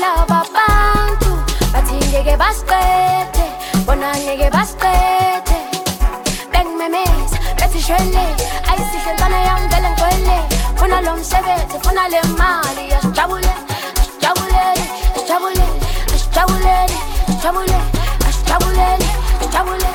bailaba bantu bathi ngeke basicede bona ngeke basicede bengimemeza bethi shwele ayisihle ntwana yami vele ngigwele. Funa lo msebenzi funa le mali asijabule asijabulele asijabulele asijabulele asijabulele asijabulele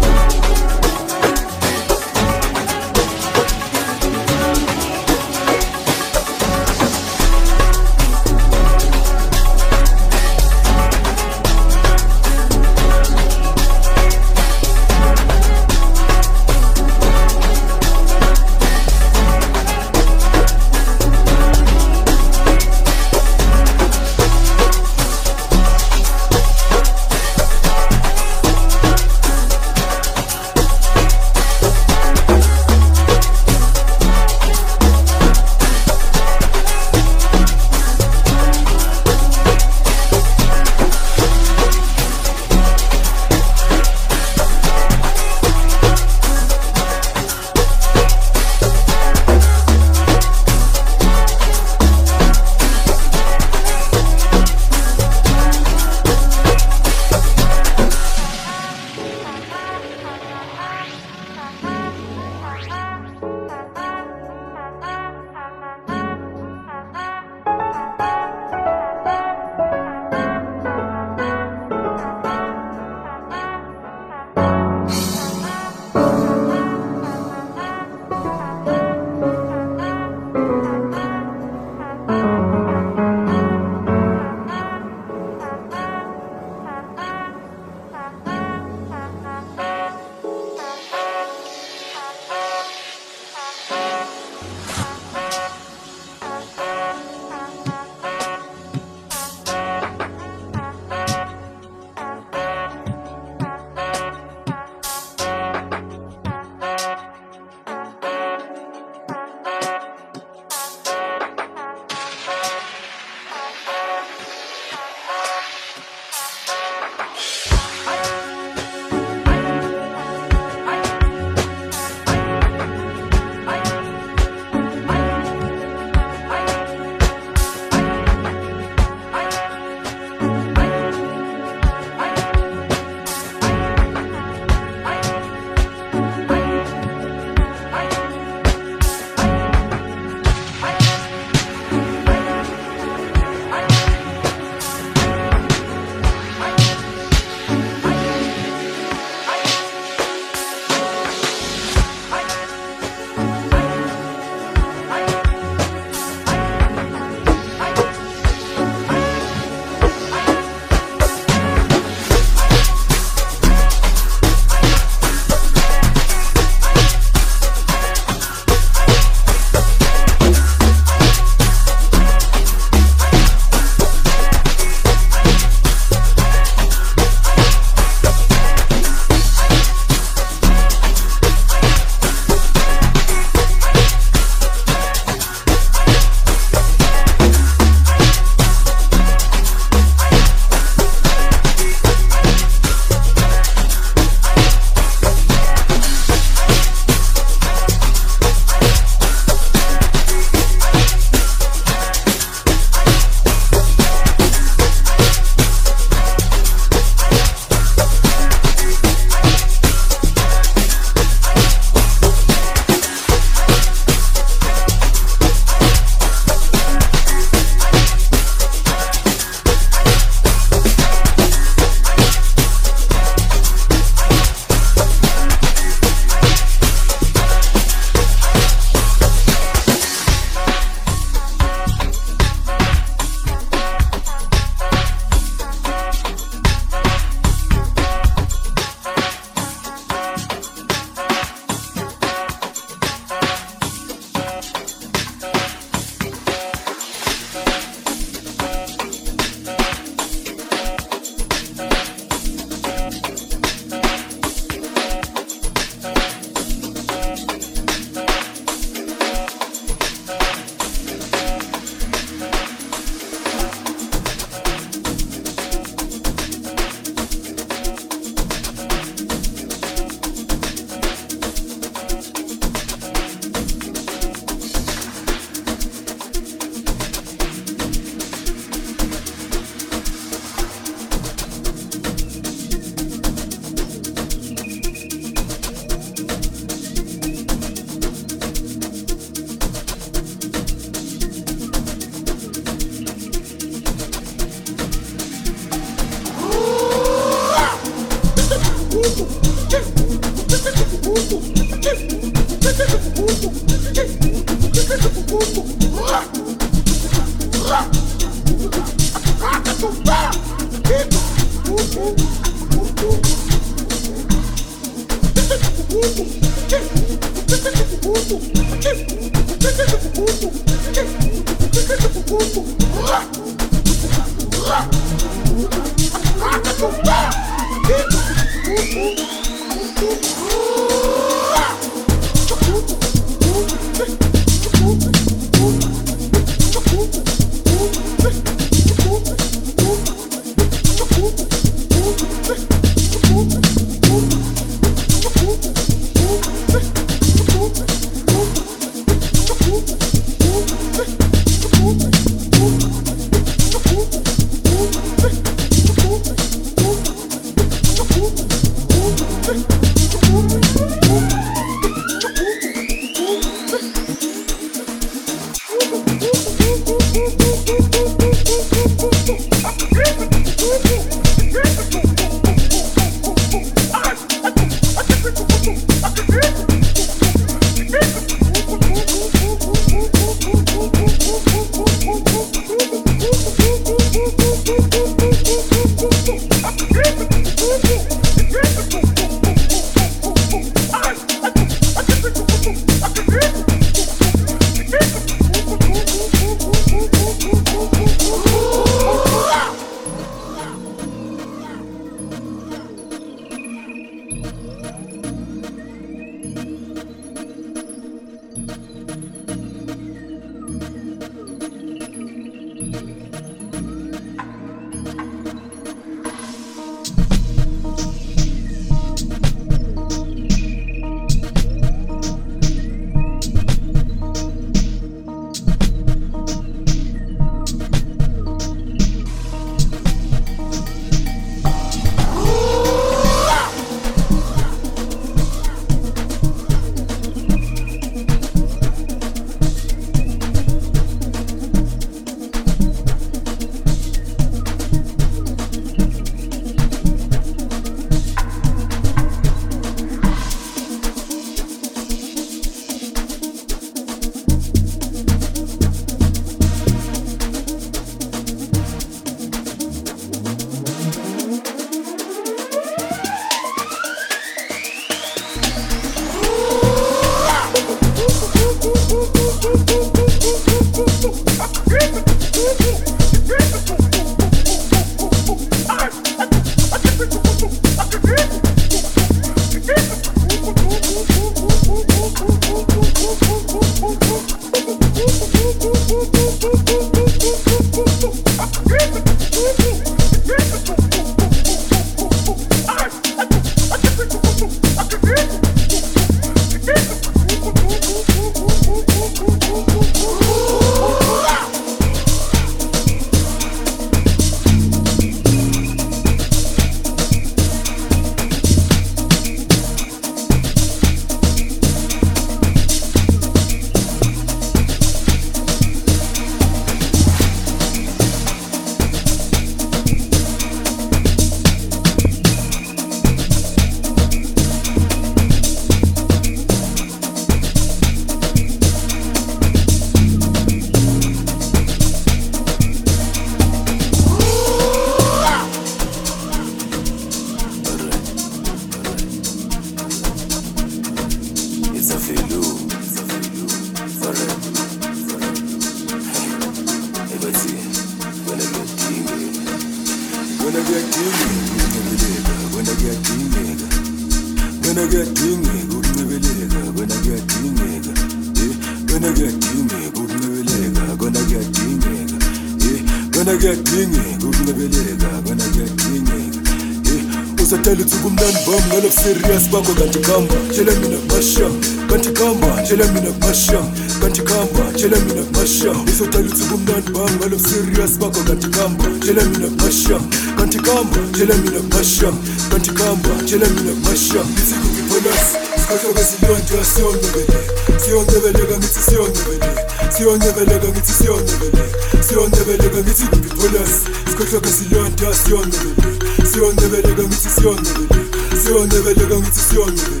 kwako kantikamba chelemina masha kantikamba chelemina masha kantikamba chelemina masha isotalitsuku mnandi bam serious bakho kantikamba chelemina masha kantikamba chelemina masha kantikamba chelemina masha isikukibolasi sikahlokezilonja siyonebele siyonebeleka ngithi siyonebele siyonebeleka ngithi siyonebele siyonebeleka ngithi kukibolasi sikahlokezilonja siyonebele siyonebeleka ngithi siyonebele Sion never never getsion never.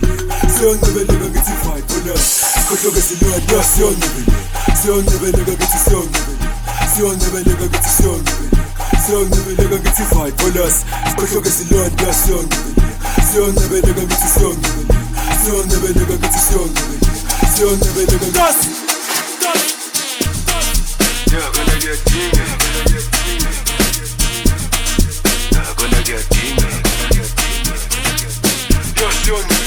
Sion never siyonwebeleka siyonwebeleka never. vibe ona sikhohloke silwada never. siyonwebeleka ngithi never siyonwebeleka ngithi siyonwebeleka siyonwebeleka never vibe ona sikhohloke silwada siyonwebeleka siyonwebeleka ngithi siyonwebeleka siyonwebeleka ngithi siyonwebeleka siyonwebeleka ngithi Yeah, gonna get Sion never never get you. Junior.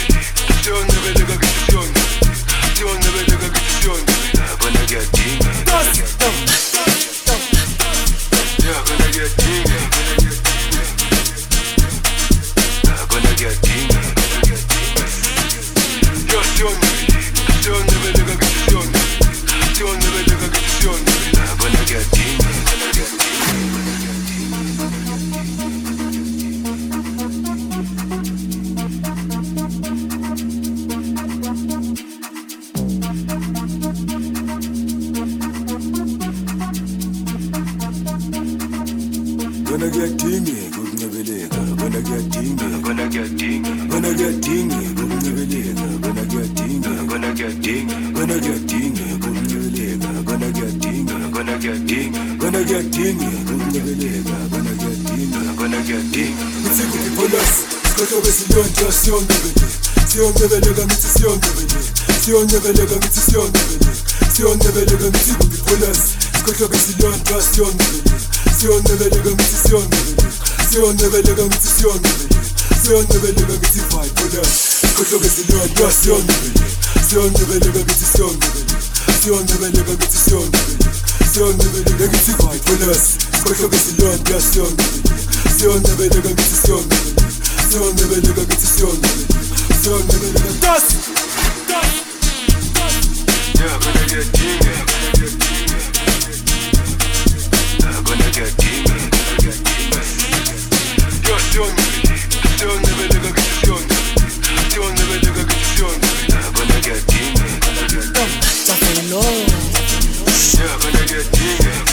Siyondebeleka ngithi siyondebeleka Siyondebeleka ngithi siyondebeleka Siyondebeleka ngithi kwayi pholosi Sikhohlwa kwezilonda siyondebeleka Siyondebeleka ngithi siyondebeleka Siyondebeleka ngithi siyondebeleka Siyondebeleka Dust! Dust! Yeah, gonna get money. I'm gonna get dingy. Yo, siyondebeleka, siyondebeleka ngithi siyondebeleka Siyondebeleka ngithi I know. Yeah, gonna get deep.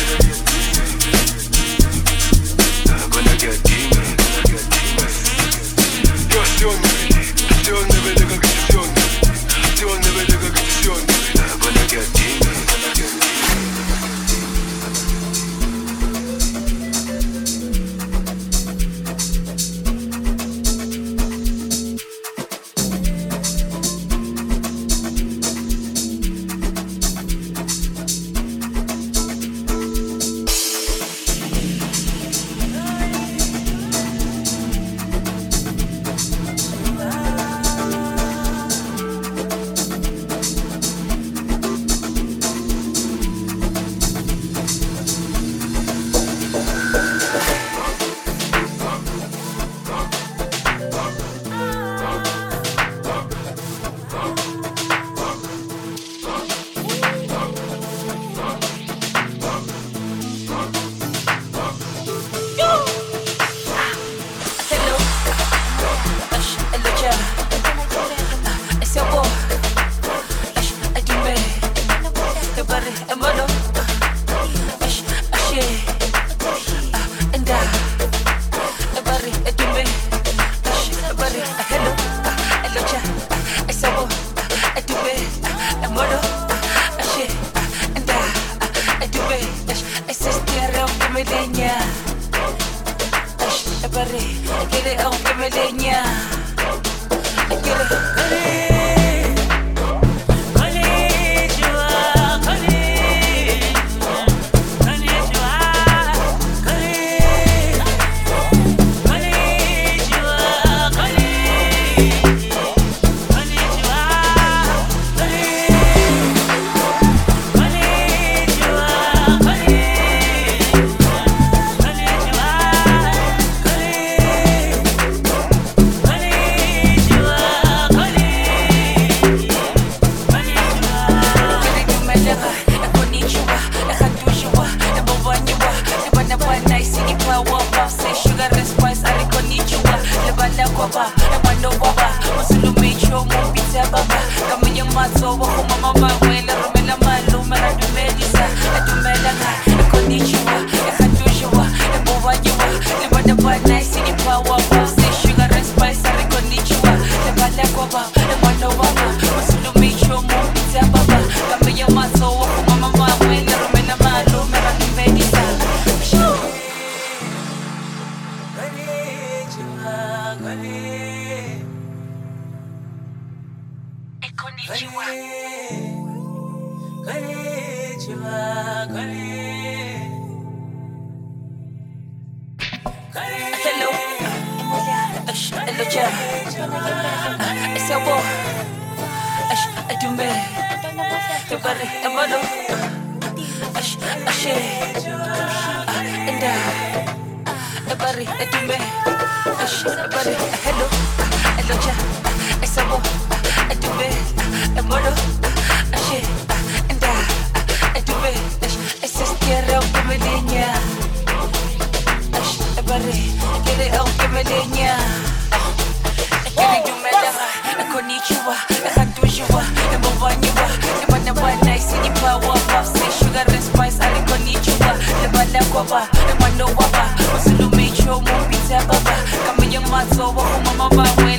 البر البر أش أش إندا البر الدمى أش البر هلو اللوجة السبو الدمى البر أش إندا الدمى أش السستيرة وكملينيا أش البر كده أو كملينيا wapa wapa say sugar and spice ariko nicuba lebala kwaba lemwano waba usilumicho mupite baba kamenye maso wakumama bawe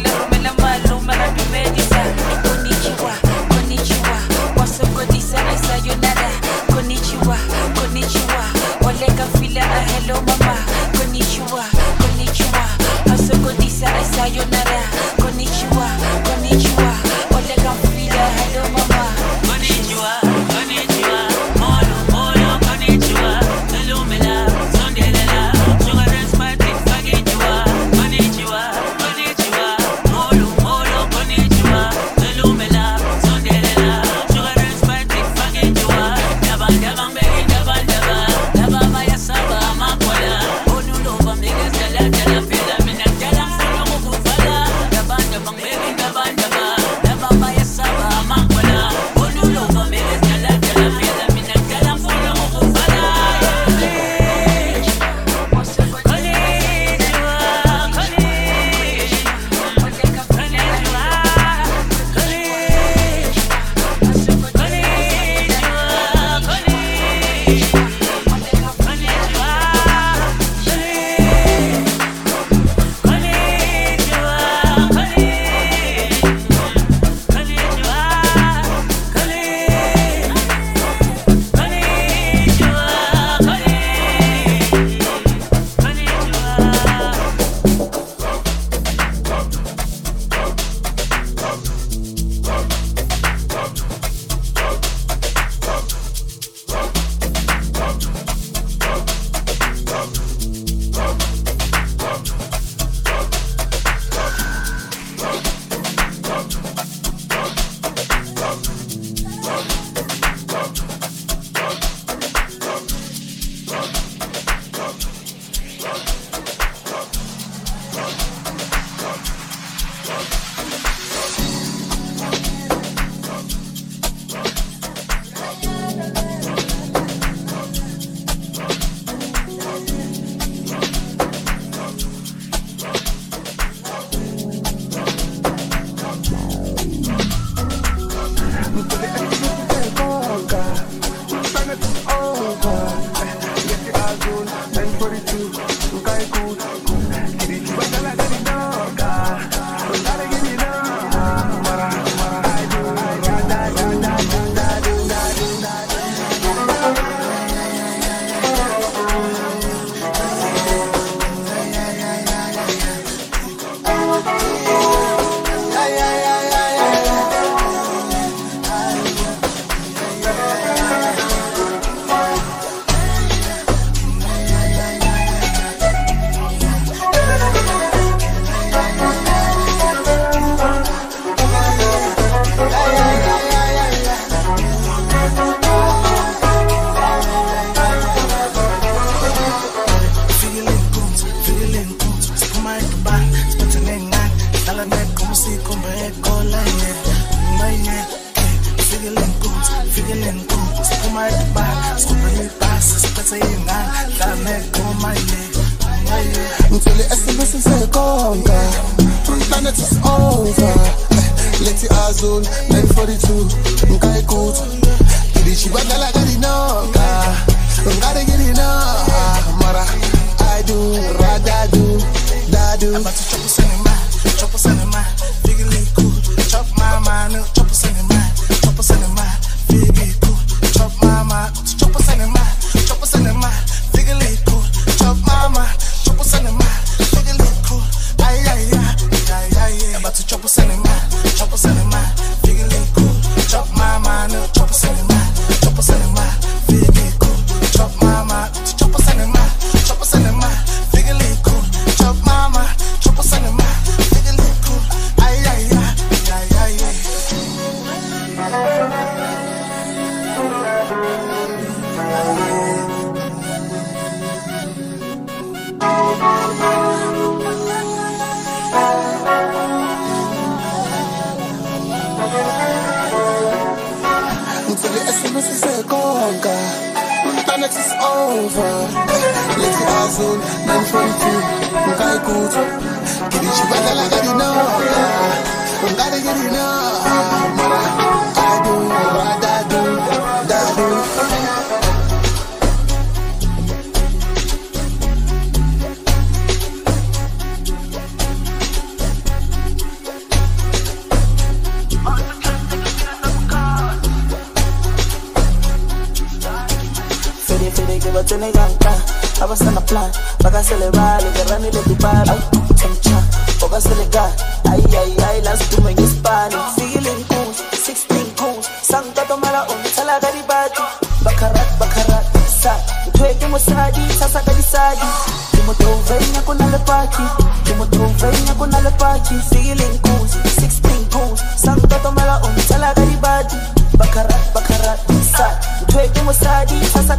Abasana plan Baka celebrar Lo que rani le dupar Ay, chamcha Boka selega Ay, ay, ay Las tume en Hispanic Feeling cool 16 cool Sangka tomara on Tala gari bati Bakarat, Sa. Utweke mo sadi Sasa gari sadi Kimo tovenya kuna lepaki Kimo tovenya kuna lepaki Feeling cool 16 cool Sangka tomara on Tala gari bati Bakarat, Sa. Utweke mo sadi Sasa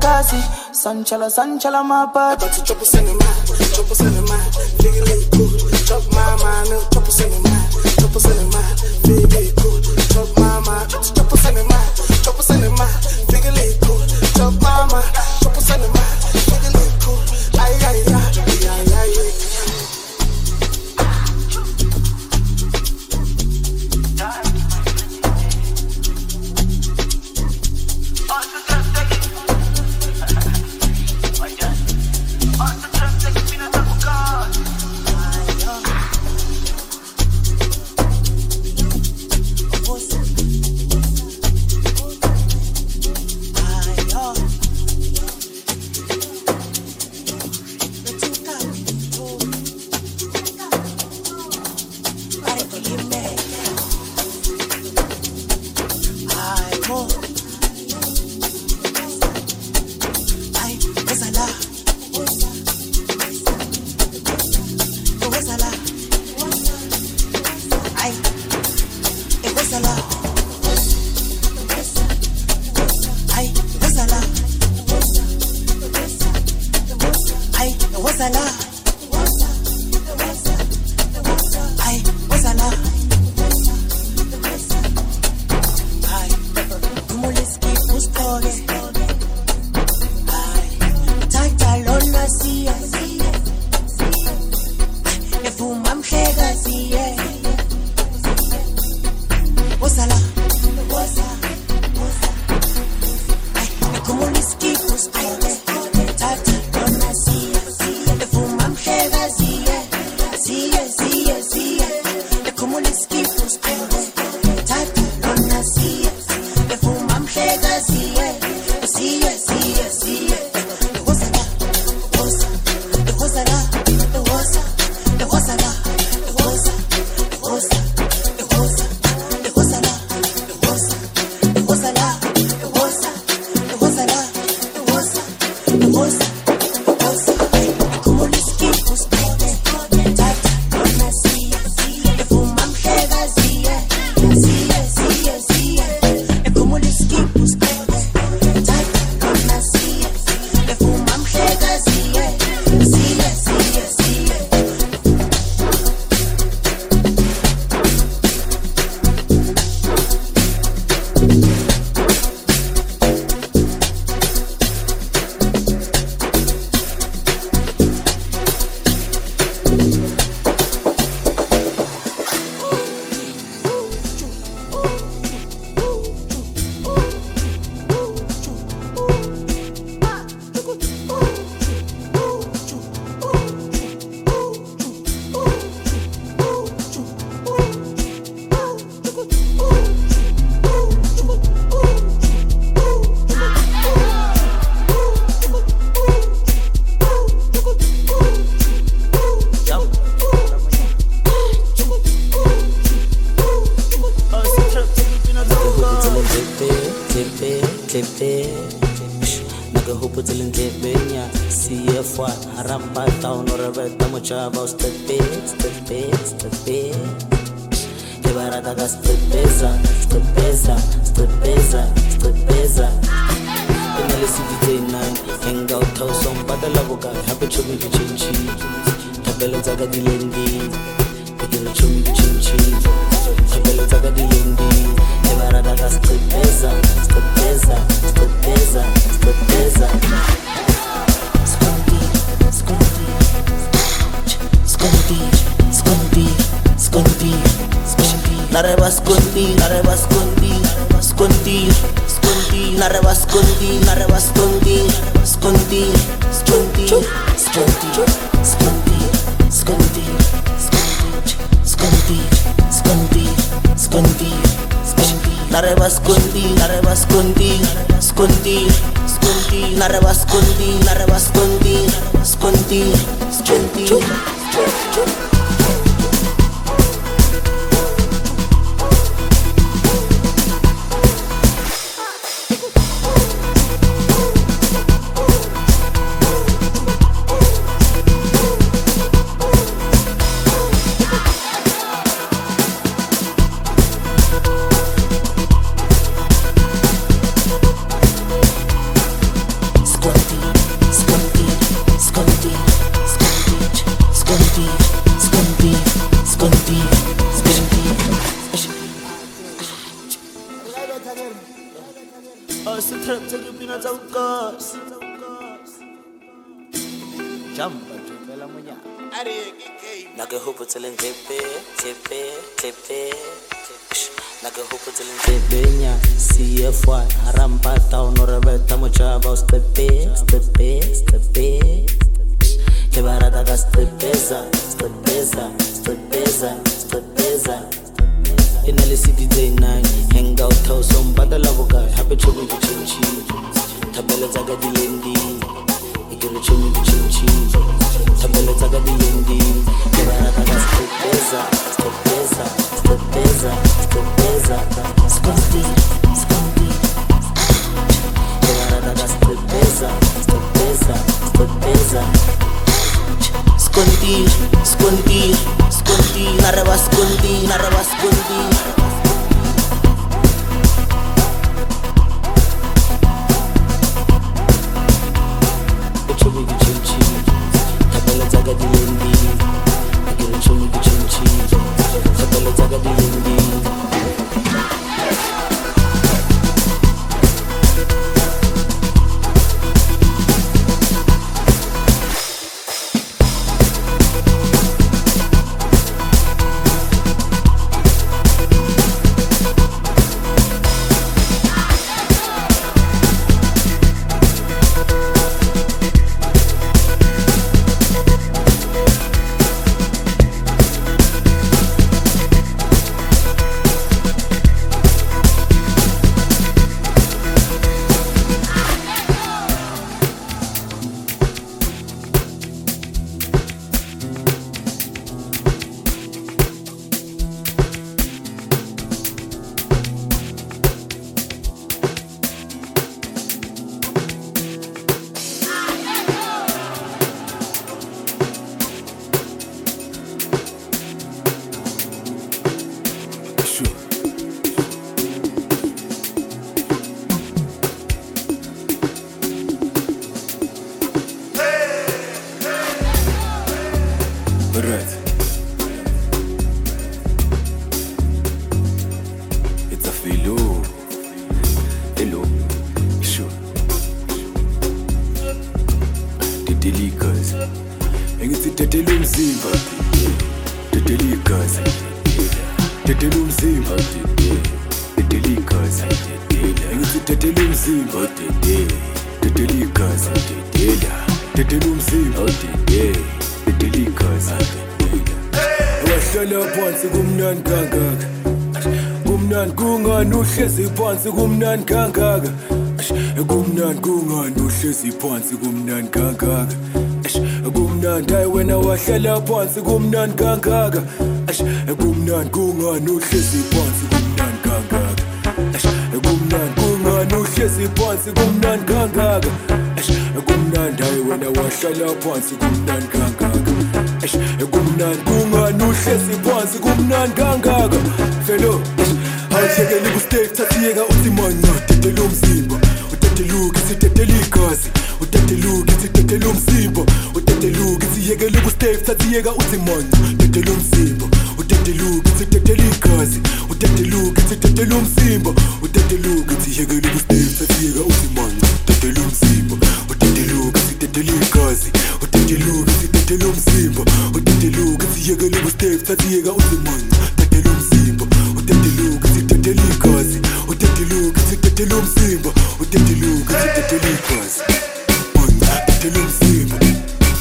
gari sadi Kesh Nakitaji telekasi Sanchala, sanchala mapati Chop us mind, chop us in the mind. Chop my mind, chop us mind, chop us in the mind. CF1 Naga hoop till in tepe, tepe, tepe. Naga hoop till in tepe nya. CFY harampa tau norabeta mucha baus tepe, tepe, tepe. Kebarata das tepeza, tepeza, tepeza, tepeza. Inali city day nine, hang out house on badalavuka, happy chubi chubi. Tabela zaga dilendi. dire cin cin cin Sta bella zaga di Yendi Che la raga sto pesa, sto pesa, sto pesa, sto pesa Sconti, sconti. Che la raga sto pesa, sto pesa, sto pesa Sconti, sconti, sconti. Una roba narrava sconti, narrava sconti. 在低音滴耳朵里出不出气想到个低音 kumnani kangaka. Kumnani kungani uhlezi phansi kumnani kangaka. Eish, kumnandi hayi wena wahlala phansi kumnani kangaka. Kumnani kungani uhlezi phansi kumnani kangaka. Kumnani kungani uhlezi phansi kumnani kangaka. Eish, kumnandi hayi wena wahlala phansi kumnani kangaka. Eish kumnandi kungani uhlezi phansi kumnandi kangaka. Felo awuhlekeli kustave thathiyeka uthi manya dedela umzimba udedeluka isitetela igazi udedeluka isitetela umzimba udedeluka isiyekele kustave thathiyeka uthi manya dedela umzimba udedeluka isitetela igazi udedeluka isitetela umzimba udedeluka isiyekele kustave thathiyeka uthi manya dedela umzimba udedeluka isitetela igazi udedeluka isitetela umzimba udedeluka isiyekele kustave thathiyeka uthi manya dedela umzimba utediluka sitedele igazi utediluka sitedele umsimba utediluka sitedele igazi unca tedele umsimba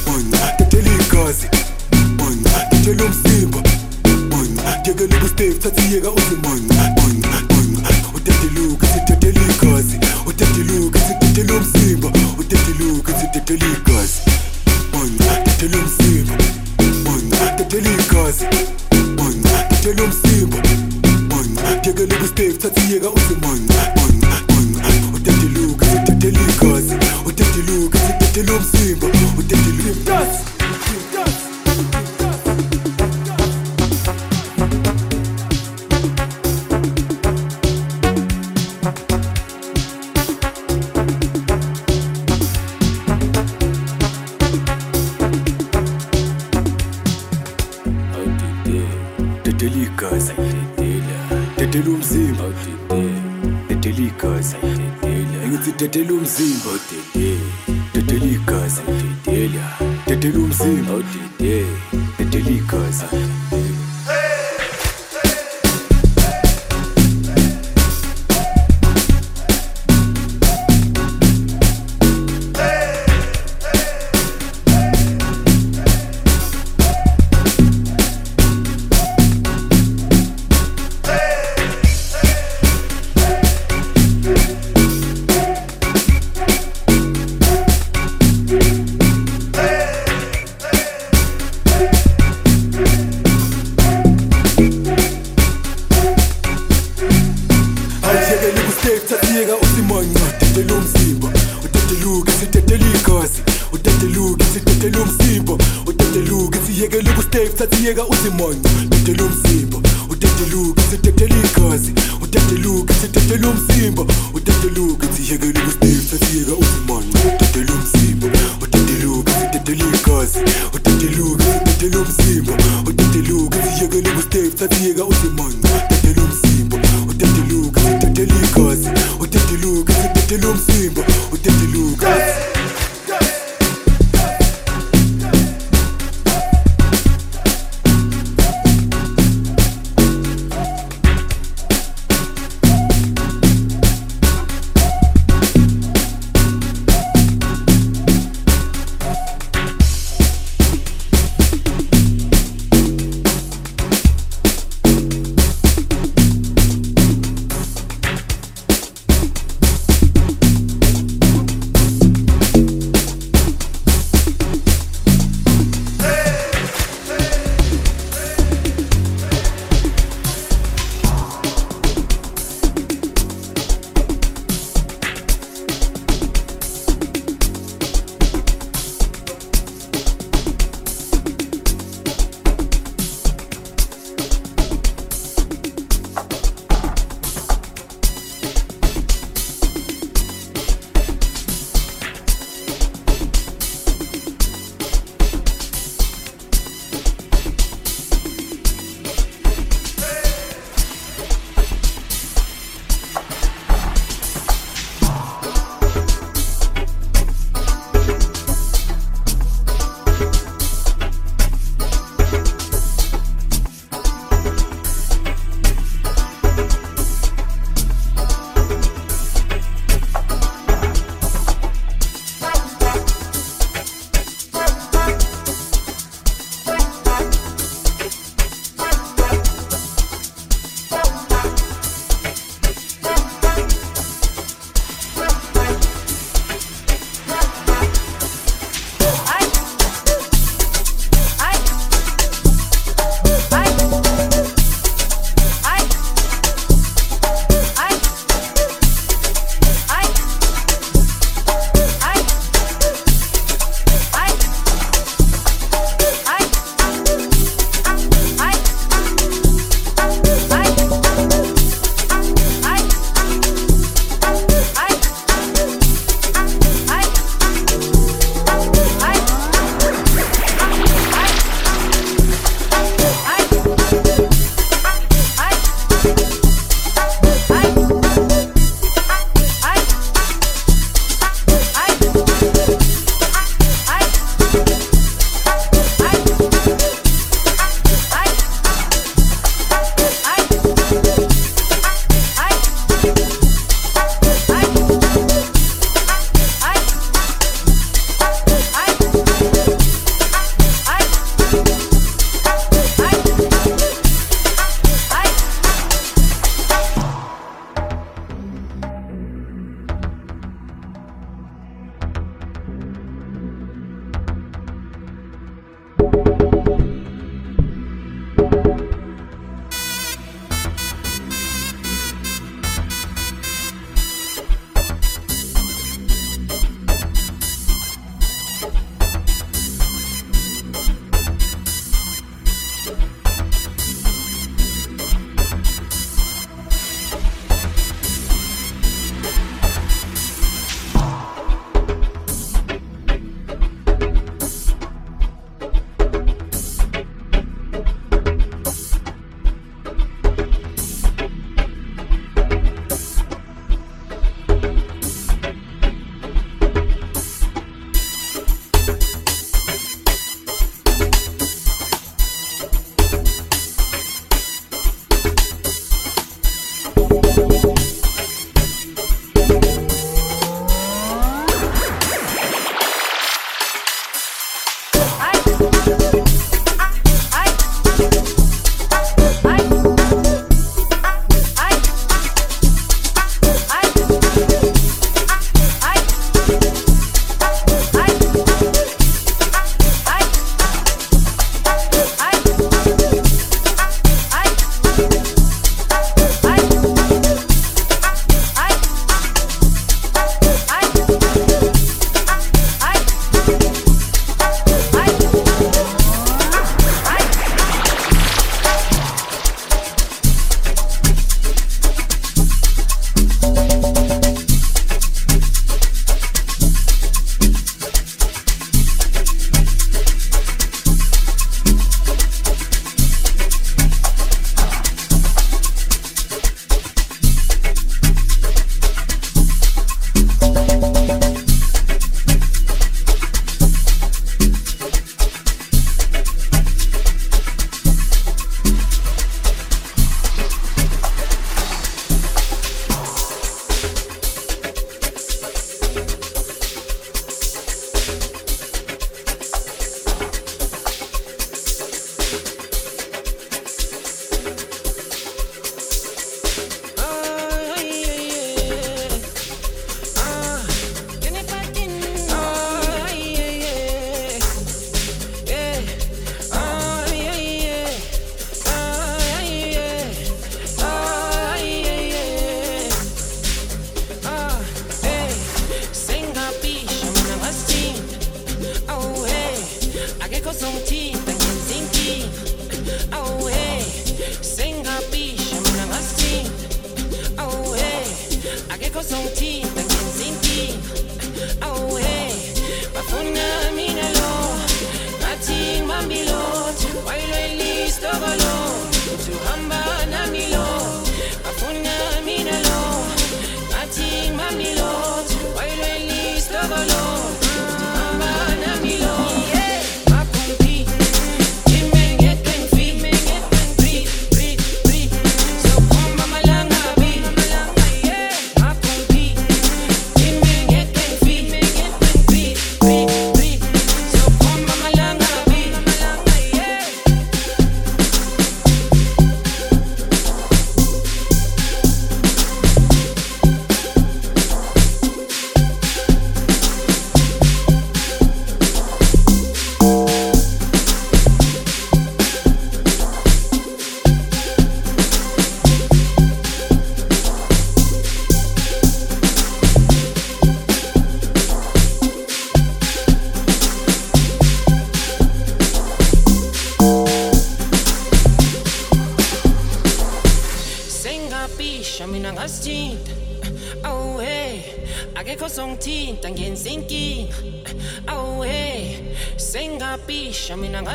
unca tedele igazi unca tedele umsimba unca yekela ukustep thathiyeka uzimunca unca unca utediluka sitedele igazi utediluka sitedele umsimba utediluka sitedele igazi unca tedele umsimba unca tedele igazi unca tedele umsimba Ngiyekele ukusteve thathiyeka uze monca monca monca Utete luka utete ligazi Utete luka utete lomzimba Utete luka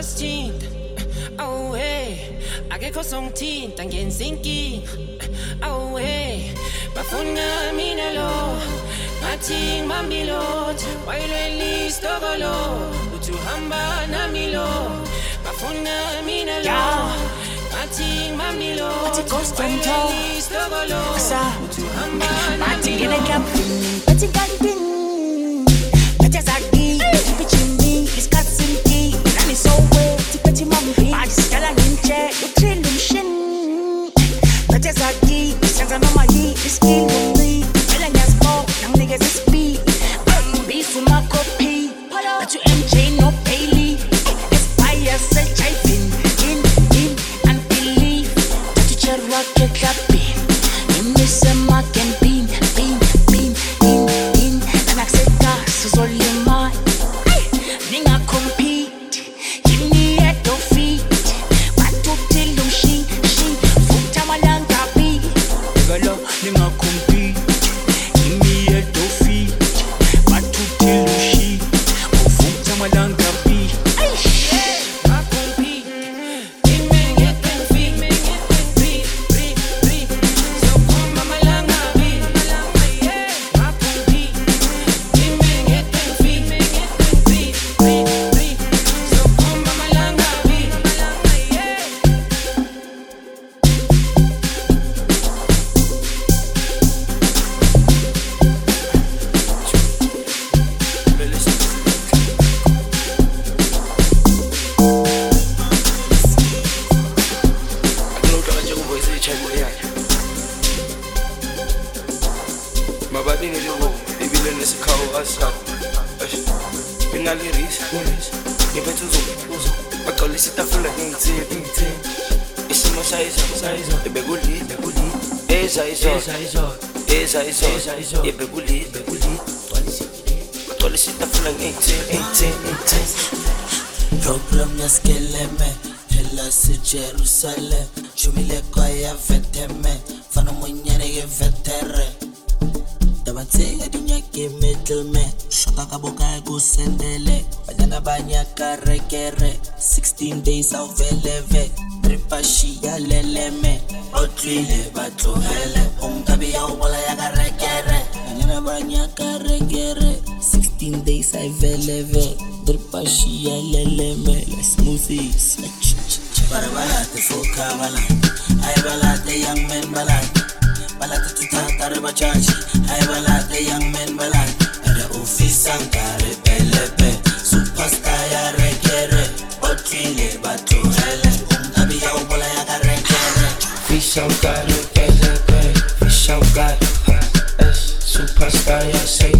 stinkt Oh hey Akekho songithinta ngenza inkinga Oh hey Bafuna mina lo Ngathi ngibambilotha Wayilwela isitokolo Uthi uhamba nami lo Bafuna mina lo Ngathi ngibambilotha Wayilwela isitokolo Uthi uhamba nami lo Bathi ngene kampini Bathi kampini walking L L M L smoothies. Para balate foka bala, ay balate young men balate, balate tuta tar bachaj, ay balate young men balate. Ada ufisan kare pelepe, superstar ya rekere, otile batu hele, abi ya ubola ya kare kere. Fisan kare pelepe, fisan kare, superstar ya sei.